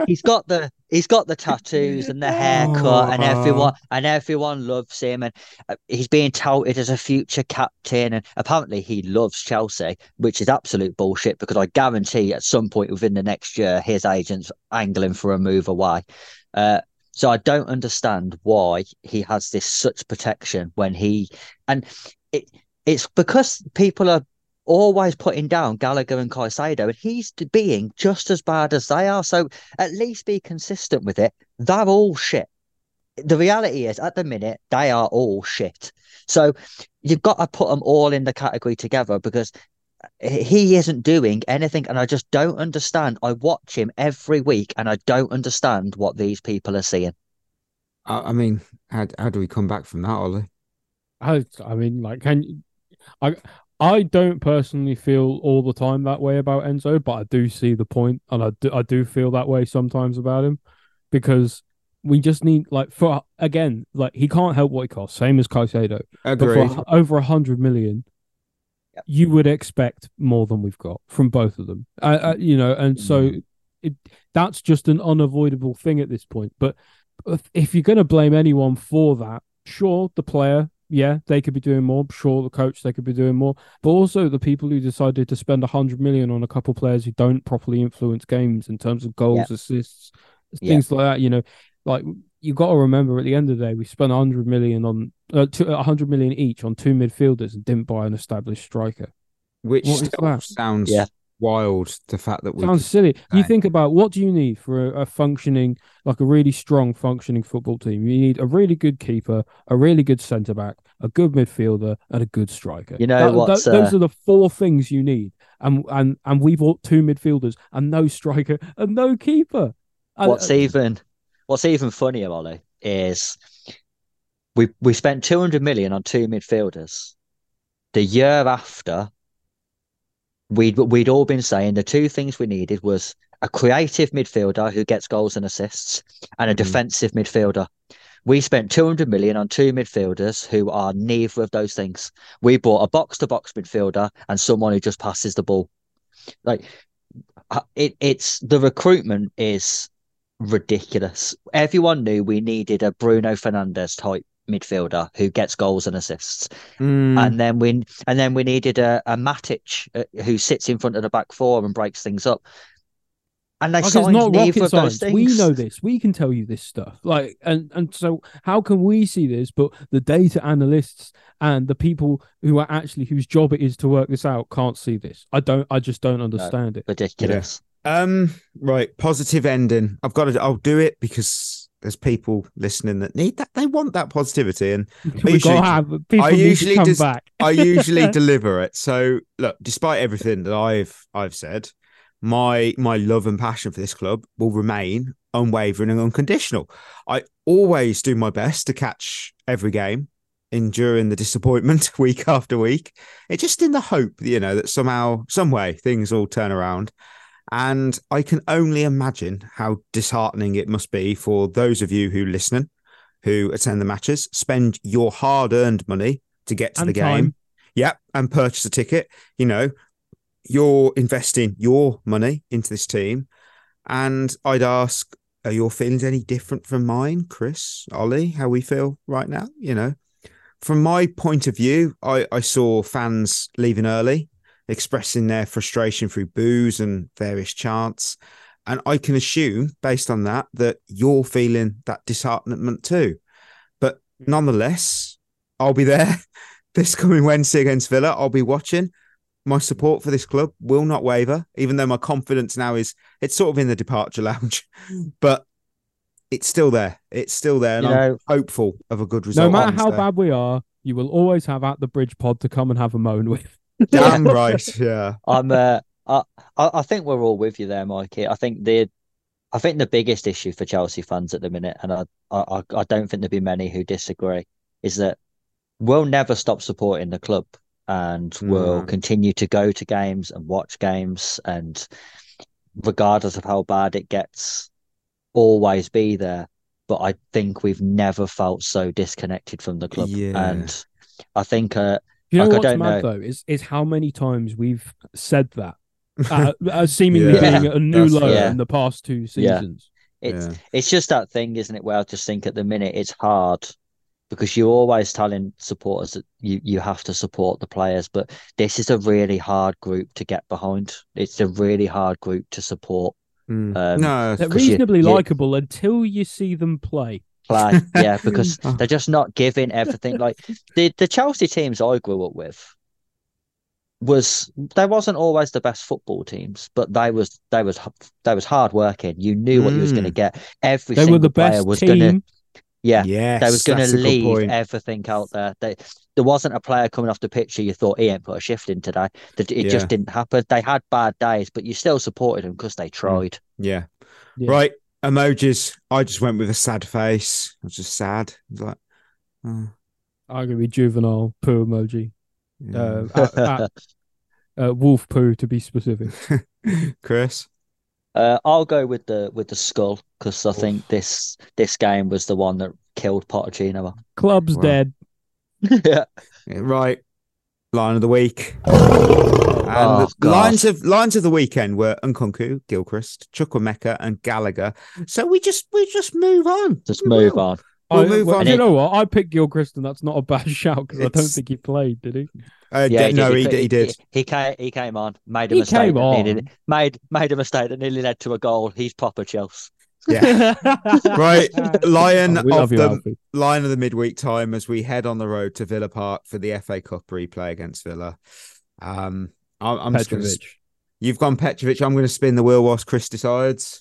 he's got the he's got the tattoos and the haircut and everyone and everyone loves him. And uh, he's being touted as a future captain. And apparently he loves Chelsea which is absolute bullshit because I guarantee at some point within the next year his agent's angling for a move away. Uh, so I don't understand why he has this such protection when he and it it's because people are always putting down Gallagher and Caicedo, and he's being just as bad as they are. So at least be consistent with it. They're all shit. The reality is, at the minute, they are all shit. So you've got to put them all in the category together because uh, he isn't doing anything, and I just don't understand. I watch him every week, and I don't understand what these people are seeing. I, I mean, how how do we come back from that, Ollie? I, I mean, like, can you, I I don't personally feel all the time that way about Enzo, but I do see the point, and I do, I do feel that way sometimes about him because we just need like for again like he can't help what he costs, same as Caicedo. Agreed. But for over a hundred million, Yep. you would expect more than we've got from both of them. Uh, uh, you know, and so it that's just an unavoidable thing at this point. But if, if you're going to blame anyone for that, sure, the player, yeah, they could be doing more. Sure, the coach, they could be doing more. But also the people who decided to spend a hundred million on a couple players who don't properly influence games in terms of goals, Yeah. assists, Yeah. things like that. You know, like you got to remember at the end of the day, we spent a hundred million on uh, a hundred million each on two midfielders and didn't buy an established striker. Which still sounds Yeah. Wild. The fact that we Sounds silly. You Okay. think about what do you need for a, a functioning, like a really strong functioning football team? You need a really good keeper, a really good centre back, a good midfielder, and a good striker. You know That- what's, tho- those uh, are the four things you need. And and and we bought two midfielders and no striker and no keeper. And- what's even what's even funnier, Ollie, is we we spent 200 million on two midfielders. The year after, we'd we'd all been saying the two things we needed was a creative midfielder who gets goals and assists, and a Mhm. defensive midfielder. We spent 200 million on two midfielders who are neither of those things. We bought a box to box midfielder and someone who just passes the ball. Like uh, it, it's the recruitment is ridiculous. Everyone knew we needed a Bruno Fernandes type midfielder who gets goals and assists, Mm, and then we and then we needed a, a Matic uh, who sits in front of the back four and breaks things up. And they Like, signed not neither of those science. We know this. We can tell you this stuff. Like, and and so how can we see this? But the data analysts and the people who are actually whose job it is to work this out can't see this. I don't. I just don't understand it. ridiculous. um, right. Positive ending. I've got to. I'll do it because there's people listening that need that. They want that positivity, and we usually- got to have people I need usually to come back. I usually deliver it. So look, despite everything that I've I've said, my my love and passion for this club will remain unwavering and unconditional. I always do my best to catch every game, enduring the disappointment week after week. It's just in the hope, you know, that somehow, some way, things all turn around. And I can only imagine how disheartening it must be for those of you who listen, who attend the matches, spend your hard-earned money to get to And the game. time. Yep, and purchase a ticket. You know, you're investing your money into this team. And I'd ask, are your feelings any different from mine, Chris, Ollie, how we feel right now? You know, from my point of view, I, I saw fans leaving early, expressing their frustration through boos and various chants. And I can assume, based on that, that you're feeling that disheartenment too. But hmm. nonetheless, I'll be there this coming Wednesday against Villa. I'll be watching. My support for this club will not waver, even though my confidence now is it's sort of in the departure lounge, hmm. but it's still there. It's still there, and You I'm hopeful of a good result. No matter how bad we are, you will always have at the bridge pod to come and have a moan with. Damn right, yeah. I'm uh, I, I think we're all with you there, Mikey. I think the I think the biggest issue for Chelsea fans at the minute, and I I I don't think there'll be many who disagree, is that we'll never stop supporting the club and we'll continue to go to games and watch games and regardless of how bad it gets, always be there. But I think we've never felt so disconnected from the club. Yeah. And I think uh You know Like, I what's don't mad know. though is is how many times we've said that, uh, uh, seemingly Yeah. being a new That's- low Yeah. in the past two Yeah. seasons. It's Yeah. it's just that thing, isn't it? Where I just think at the minute it's hard because you're always telling supporters that you, you have to support the players, but this is a really hard group to get behind. It's a really hard group to support. Mm. Um, no, They're 'cause you- reasonably likable until you see them play. Play, yeah, because Oh. they're just not giving everything. Like the the Chelsea teams I grew up with was they wasn't always the best football teams, but they was they was they was hard working. You knew what you was going to Mm. get. Every They single were the player was gonna yeah. yes, they was going to leave everything out there. They, there wasn't a player coming off the pitch who you thought he ain't put a shift in today. That it Yeah. just didn't happen. They had bad days, but you still supported them because they tried. Yeah. Yeah. Right. Emojis. I just went with a sad face. I was just sad. I was like, oh, I'm gonna be juvenile poo emoji. yeah. Uh, at- at- uh, wolf poo to be specific. Chris. Uh, I'll go with the with the skull because I think this this game was the one that killed Pochettino. Club's Wow. dead. yeah, Yeah, Right. Line of the week. And Oh, the lines of lines of the weekend were Nkunku, Gilchrist, Chukwuemeka, and Gallagher. So we just we just move on. just move on. We'll I, move well, on. You know what? I picked Gilchrist, and that's not a bad shout because I don't think he played, did he? Uh, Yeah, d- no, he, could- did. He did. He, came. He came on. Made a He mistake. came on. needed, made made a mistake that nearly led to a goal. He's proper Chelsea. Yeah. Right. Lion Oh, of love you, the Alfie. line of the midweek time as we head on the road to Villa Park for the FA Cup replay against Villa. Um, I- I'm just gonna, Petrovic. you've gone Petrovic. I'm going to spin the wheel whilst Chris decides.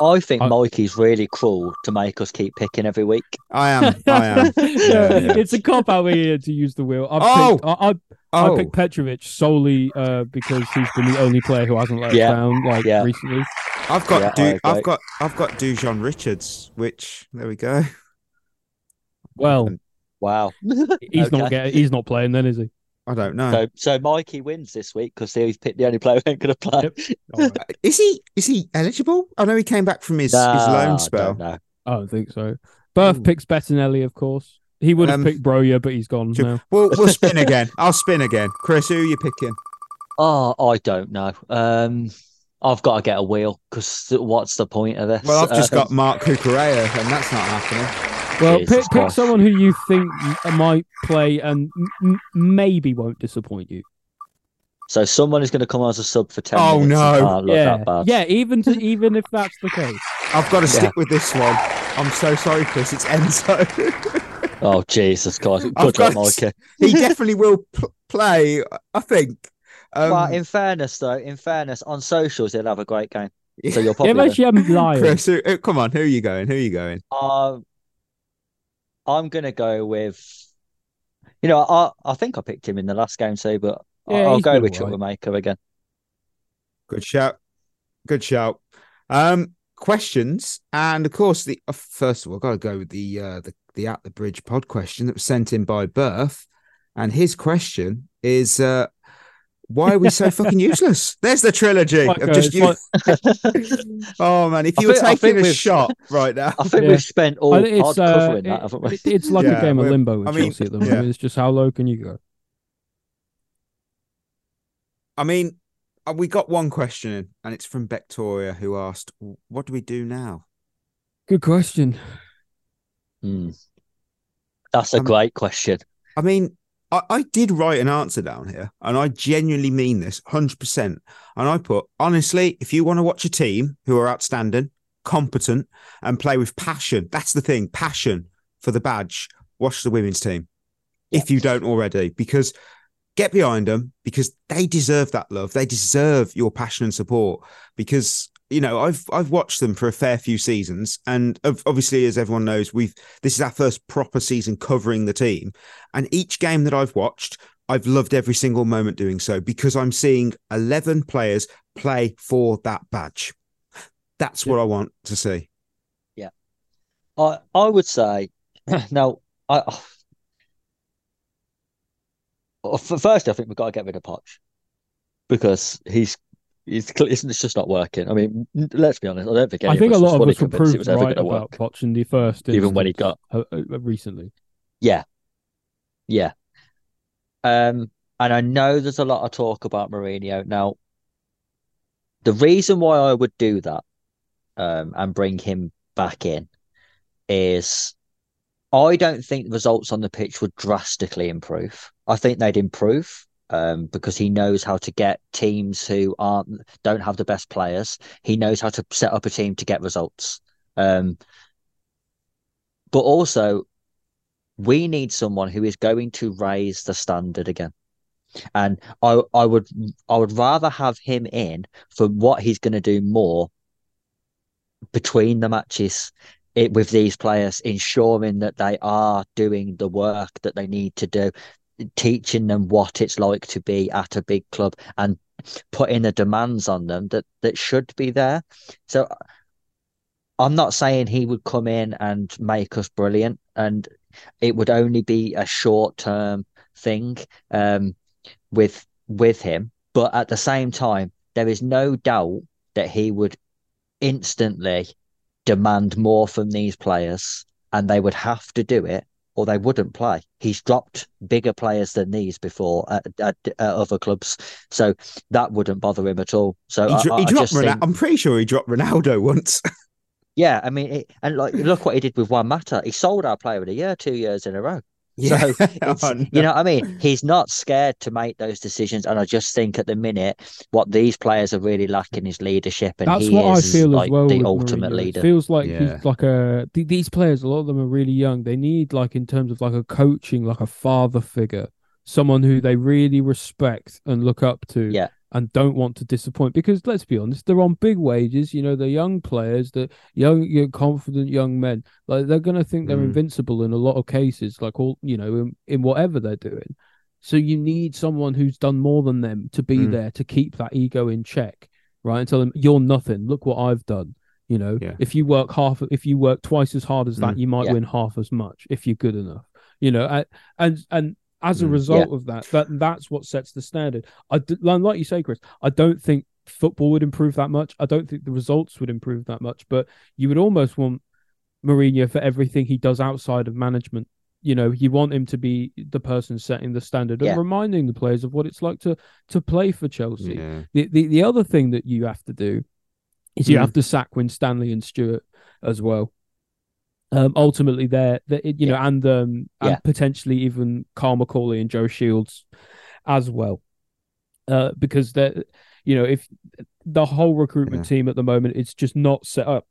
I think I- Mikey's really cruel to make us keep picking every week. I am. I am. Yeah, yeah. It's a cop out here to use the wheel. I Oh! picked, I, I, Oh, I picked Petrovic solely uh, because he's been the only player who hasn't let us Yeah, down like yeah. recently. I've got. Yeah, I Du- agree. I've got. I've got Dujon Richards. Which there we go. Well, Wow. he's not Okay. getting, he's not playing then, is he? I don't know. So so Mikey wins this week because he's picked the only player who ain't going to play. Yep. All right. Uh, Is he? Is he eligible? I know he came back from his, his Nah, loan I spell. don't know. I don't think so. Berth Ooh. picks Bettinelli, of course. He would have Um, picked Broja, but he's gone Sure. now. We'll we'll spin again. I'll spin again. Chris, who are you picking? Oh, I don't know. Um, I've got to get a wheel because what's the point of this? Well, I've just Um, got Marc Cucurella, and that's not happening. Well, Jesus pick, pick someone who you think might play and m- m- maybe won't disappoint you. So someone is going to come on as a sub for ten. Oh, minutes and no. can't look yeah, that bad. yeah. Even to, even if that's the case, I've got to Yeah. stick with this one. I'm so sorry, Chris. It's Enzo. Oh Jesus Christ! Good luck, got- Mikey. he definitely will p- play. I think. Um, well, in fairness, though, in fairness, on socials he'll have a great game. So you're Yeah, probably. but you haven't. Chris, who, who- come on, who are you going? Who are you going? Um, I'm gonna go with. You know, I I think I picked him in the last game too, but I- Yeah, I'll go with alright. Chukwuemeka again. Good shout. Good shout. Um, questions, and of course, the uh, first of all, I've got to go with the uh, the the at the bridge pod question that was sent in by Birth, and his question is, uh, why are we so fucking useless? There's the trilogy of uh, just you. oh man, if you were think- I taking a shot right now, I think Yeah. we've spent all I it's uh, covering that, haven't we? it's like Yeah, a game of limbo with I mean, Chelsea at the yeah. It's just how low can you go? I mean, uh, we got one question in, and it's from Victoria who asked, "What do we do now?" Good question. Hmm. That's a Um, great question. I mean, I, I did write an answer down here, and I genuinely mean this 100%. And I put, honestly, if you want to watch a team who are outstanding, competent, and play with passion, that's the thing passion for the badge, watch the women's team. If you don't already, because get behind them because they deserve that love. They deserve your passion and support because you know I've I've watched them for a fair few seasons and obviously as everyone knows we've this is our first proper season covering the team and each game that I've watched I've loved every single moment doing so because I'm seeing 11 players play for that badge. That's what I want to see. Yeah, I I would say now I oh, first I think we've got to get rid of Poch because he's it's it's just not working. I mean, let's be honest. I don't think I think a of us was lot of us were proved right about the first, even when he got recently. yeah, yeah. Um, and I know there's a lot of talk about Mourinho now. The reason why I would do that, um, and bring him back in, is I don't think the results on the pitch would drastically improve. I think they'd improve um, because he knows how to get teams who aren't don't have the best players. He knows how to set up a team to get results. Um, but also, we need someone who is going to raise the standard again. And I, I would, I would rather have him in for what he's going to do more between the matches it, with these players, ensuring that they are doing the work that they need to do, teaching them what it's like to be at a big club and putting the demands on them that, that should be there. So I'm not saying he would come in and make us brilliant, and it would only be a short term thing um, with with him. But at the same time, there is no doubt that he would instantly demand more from these players, and they would have to do it, or they wouldn't play. He's dropped bigger players than these before at, at, at other clubs, so that wouldn't bother him at all. So He, I, I- he I dropped just Ronaldo. think- I'm pretty sure he dropped Ronaldo once. yeah, I mean, it, and like look what he did with Juan Mata. He sold our player of the year two years in a row. Yeah. So oh, it's, Oh, you know what I mean? He's not scared to make those decisions, and I just think at the minute what these players are really lacking is leadership, and That's he what I feel like as well. the ultimate Mourinho. leader. It feels like Yeah. he's like a th- these players. A lot of them are really young. They need like in terms of like a coaching, like a father figure, someone who they really respect and look up to. Yeah. And don't want to disappoint because let's be honest, they're on big wages. You know, they're young players, the young, young, confident young men. Like they're gonna think they're Mm. invincible in a lot of cases. Like all you know, in, in whatever they're doing. So you need someone who's done more than them to be Mm. there to keep that ego in check, right? And tell them you're nothing. Look what I've done. You know, Yeah. if you work half, if you work twice as hard as that, Mm. you might Yeah. win half as much if you're good enough. You know, and and, and as a Mm. result of that, that that's what sets the standard. I like like you say, Chris. I don't think football would improve that much. I don't think the results would improve that much. But you would almost want Mourinho for everything he does outside of management. You know, you want him to be the person setting the standard and reminding the players of what it's like to to play for Chelsea. Yeah. The, the the other thing that you have to do is you Mm. have to sack Winstanley and Stewart as well. Um, ultimately, they're, they you know, and um, and Yeah. potentially even Kyle Macaulay and Joe Shields as well, uh, because they're, you know, if the whole recruitment team at the moment it's just not set up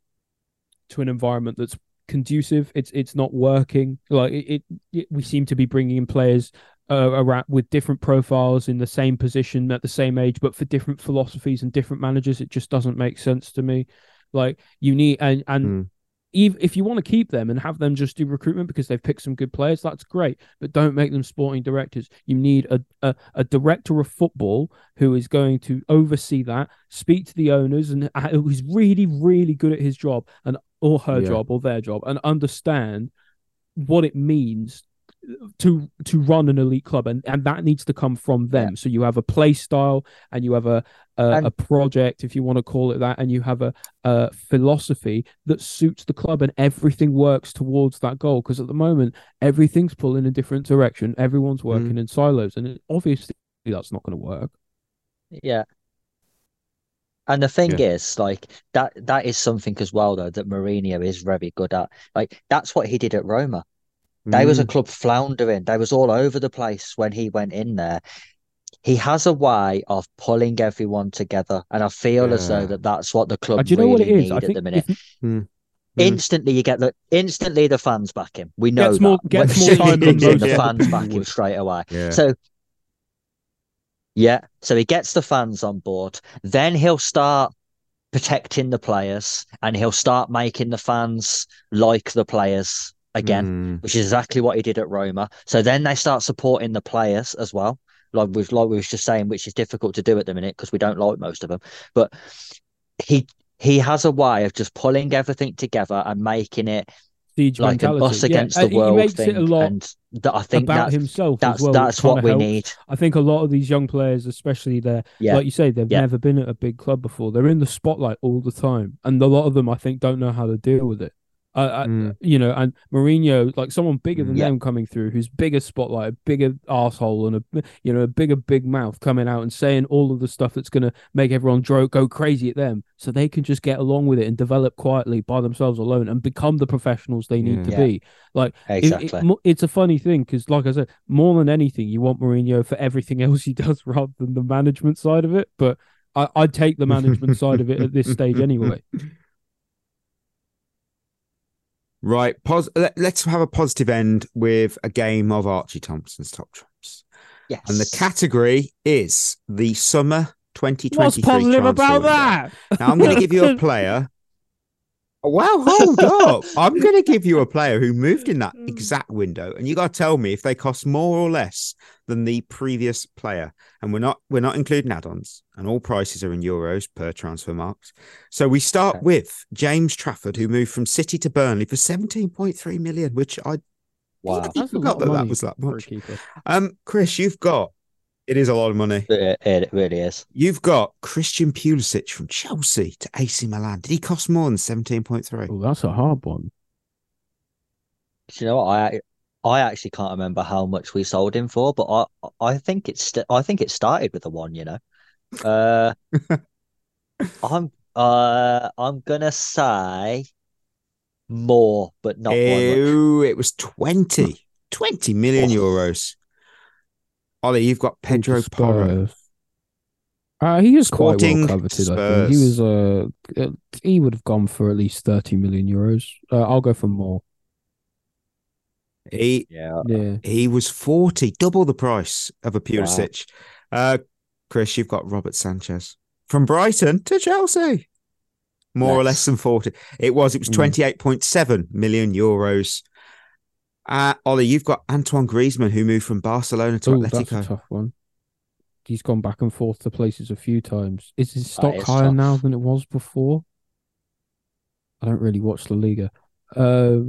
to an environment that's conducive. It's it's not working. Like it, it, it we seem to be bringing in players uh, around with different profiles in the same position at the same age, but for different philosophies and different managers. It just doesn't make sense to me. Like you need and and Mm. If you want to keep them and have them just do recruitment because they've picked some good players, that's great. But don't make them sporting directors. You need a, a, a director of football who is going to oversee that, speak to the owners, and uh, who's really, really good at his job and or her Yeah. job or their job, and understand what it means to to run an elite club and and that needs to come from them so you have a play style and you have a a, And- a project if you want to call it that and you have a, a philosophy that suits the club and everything works towards that goal because at the moment everything's pulling in a different direction everyone's mm. working in silos and obviously that's not going to work Yeah. And the thing Yeah. is, like that that is something as well though that Mourinho is very good at. Like that's what he did at Roma. They was a Mm. club floundering. They was all over the place when he went in there. He has a way of pulling everyone together, and I feel as though that that's what the club Uh, do you know really what it is i at think the minute. Mm. Instantly, you get the instantly the fans back him. We know Gets more- gets more time than most the fans back him straight away. Yeah. So yeah, so he gets the fans on board. Then he'll start protecting the players, and he'll start making the fans like the players again, Mm. which is exactly what he did at Roma. So then they start supporting the players as well. Like we like we was just saying, which is difficult to do at the minute because we don't like most of them. But he he has a way of just pulling everything together and making it siege like an mentality us against yeah, the and he world makes thing. it a lot and that I think about that's himself that's as well that's what we helps. need. I think a lot of these young players, especially they're Yeah. like you say, they've Yeah. never been at a big club before. They're in the spotlight all the time, and a lot of them, I think, don't know how to deal with it. Uh, Mm. you know, and Mourinho, like someone bigger than Yeah. them coming through, who's bigger spotlight, a bigger asshole, and a you know a bigger big mouth coming out and saying all of the stuff that's gonna make everyone dro- go crazy at them, so they can just get along with it and develop quietly by themselves alone and become the professionals they need Yeah. to Yeah. be. Like Exactly. it, mo- it's a funny thing because, like I said, more than anything, you want Mourinho for everything else he does rather than the management side of it. But I, I'd take the management side of it at this stage anyway. Right. Pos- let, us have a positive end with a game of Archie Thompson's top trumps. yes. And the category is the summer 2023. What's positive about that? Now, I'm going to give you a player. Well, hold up. I'm going to give you a player who moved in that exact window, and you got to tell me if they cost more or less than the previous player. And we're not we're not including add-ons, and all prices are in euros per Transfermarkt. So we start Okay. with James Trafford, who moved from City to Burnley for 17.3 million, which I wow. I forgot lot of that that was that much. keeper. Um, Chris, you've got it is a lot of money. It, it really is. You've got Christian Pulisic from Chelsea to AC Milan. Did he cost more than 17.3? Oh, that's a hard one. Do you know what I I actually can't remember how much we sold him for, but I I think it's st- I think it started with a one. You know, uh, I'm uh I'm gonna say more, but not by. Ew, it was 20. 20 million Oh. euros. Ollie, you've got Pedro Porro. Spurs. Uh, he is quite well coveted. I think he was uh, uh, he would have gone for at least thirty million euros. Uh, I'll go for more. He Yeah, Yeah, he was 40, double the price of a Pulisic. Uh, Chris, you've got Robert Sanchez from Brighton to Chelsea. More or less than 40. It was, it was Mm. 28.7 million euros. Uh, Ollie, you've got Antoine Griezmann, who moved from Barcelona to oh, that's a Atletico. tough one. He's gone back and forth to places a few times. Is his stock is higher tough. now than it was before? I don't really watch La Liga. Uh,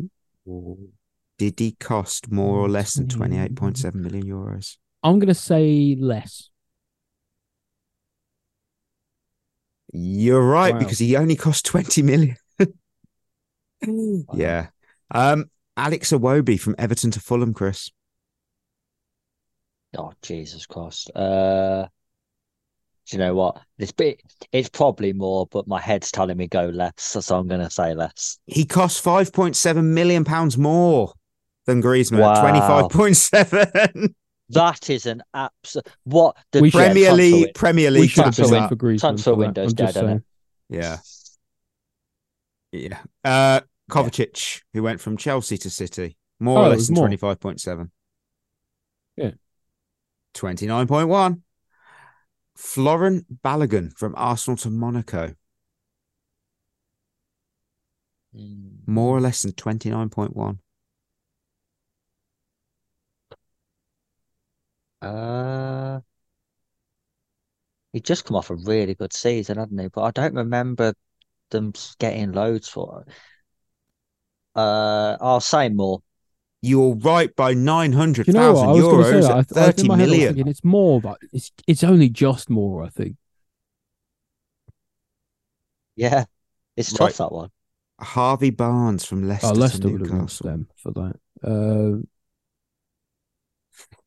Did he cost more or less than 28.7 million euros? I'm gonna say less. You're right, Wow. because he only cost 20 million. Yeah. Um, Alex Iwobi from Everton to Fulham, Chris. Oh Jesus Christ. Uh, do you know what? It's bit. It's probably more, but my head's telling me go less, so I'm gonna say less. He cost 5.7 million pounds more than Griezmann at Wow. 25.7. That is an absolute what the We should- yeah, Premier transfer League, win- Premier League should have taps been transfer in for Griezmann. transfer for window's I'm just dead. Yeah. Yeah. Uh, Kovacic, who went from Chelsea to City, more Oh, or less than 25.7. Yeah. 29.1. Folarin Balogun from Arsenal to Monaco. More or less than 29.1. Uh, he'd just come off a really good season, hadn't he? But I don't remember them getting loads for it. Uh, I'll say more. You're right by 900,000 You know what? I was going to say euros that. At th- I, 30 in my head, I was million. thinking it's more, but it's it's only just more. I think. Yeah, it's Right. tough that one. Harvey Barnes from Leicester, Oh, Leicester to would have gone Newcastle. them for that. Uh,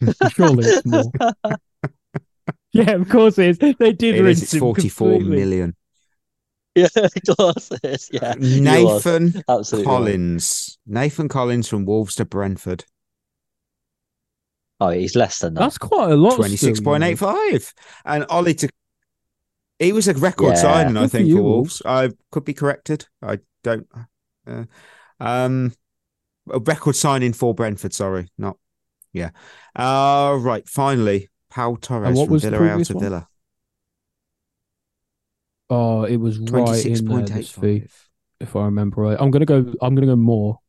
surely it's more. yeah, of course it is. They did It is, rinse it's him 44 completely. million. Yeah, it was. Yeah. Nathan Absolutely right. Collins. Nathan Collins from Wolves to Brentford. Oh, he's less than that. That's quite a lot. still, you know. 26.85. And Ollie to. He was a record Yeah. signing, I Good for think, for Wolves. I could be corrected. I don't. Uh, um, a record signing for Brentford. Sorry, not. Yeah. Uh, right. Finally, Pau Torres from was the Villarreal previous to one? Villa. Oh, it was right in there. This fee, if I remember right. I'm gonna go. I'm gonna go more.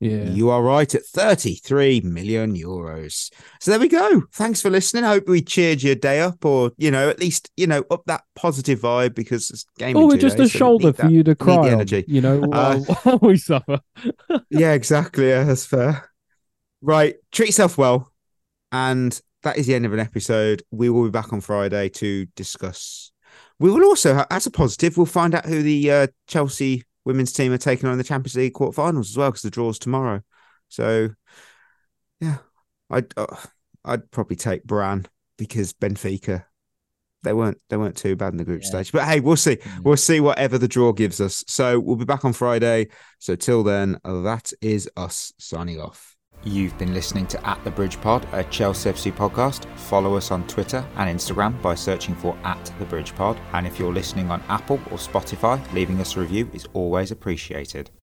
Yeah. You are right at 33 million euros. So there we go. Thanks for listening. I hope we cheered your day up or, you know, at least, you know, up that positive vibe because it's game. Oh, we're just days, a so shoulder for that- you to cry the on, energy. you know, Uh, while, while we suffer. yeah, exactly. Yeah, that's fair. Right. Treat yourself well. And that is the end of an episode. We will be back on Friday to discuss. We will also, as a positive, we'll find out who the uh, Chelsea women's team are taking on in the Champions League quarterfinals as well, because the draw's tomorrow. So, yeah, I'd uh, I'd probably take Brann because Benfica they weren't they weren't too bad in the group Yeah. stage. But hey, we'll see. Mm. We'll see whatever the draw gives us. So we'll be back on Friday. So till then, that is us signing off. You've been listening to At the Bridge Pod, a Chelsea FC podcast. Follow us on Twitter and Instagram by searching for At the Bridge Pod. And if you're listening on Apple or Spotify, leaving us a review is always appreciated.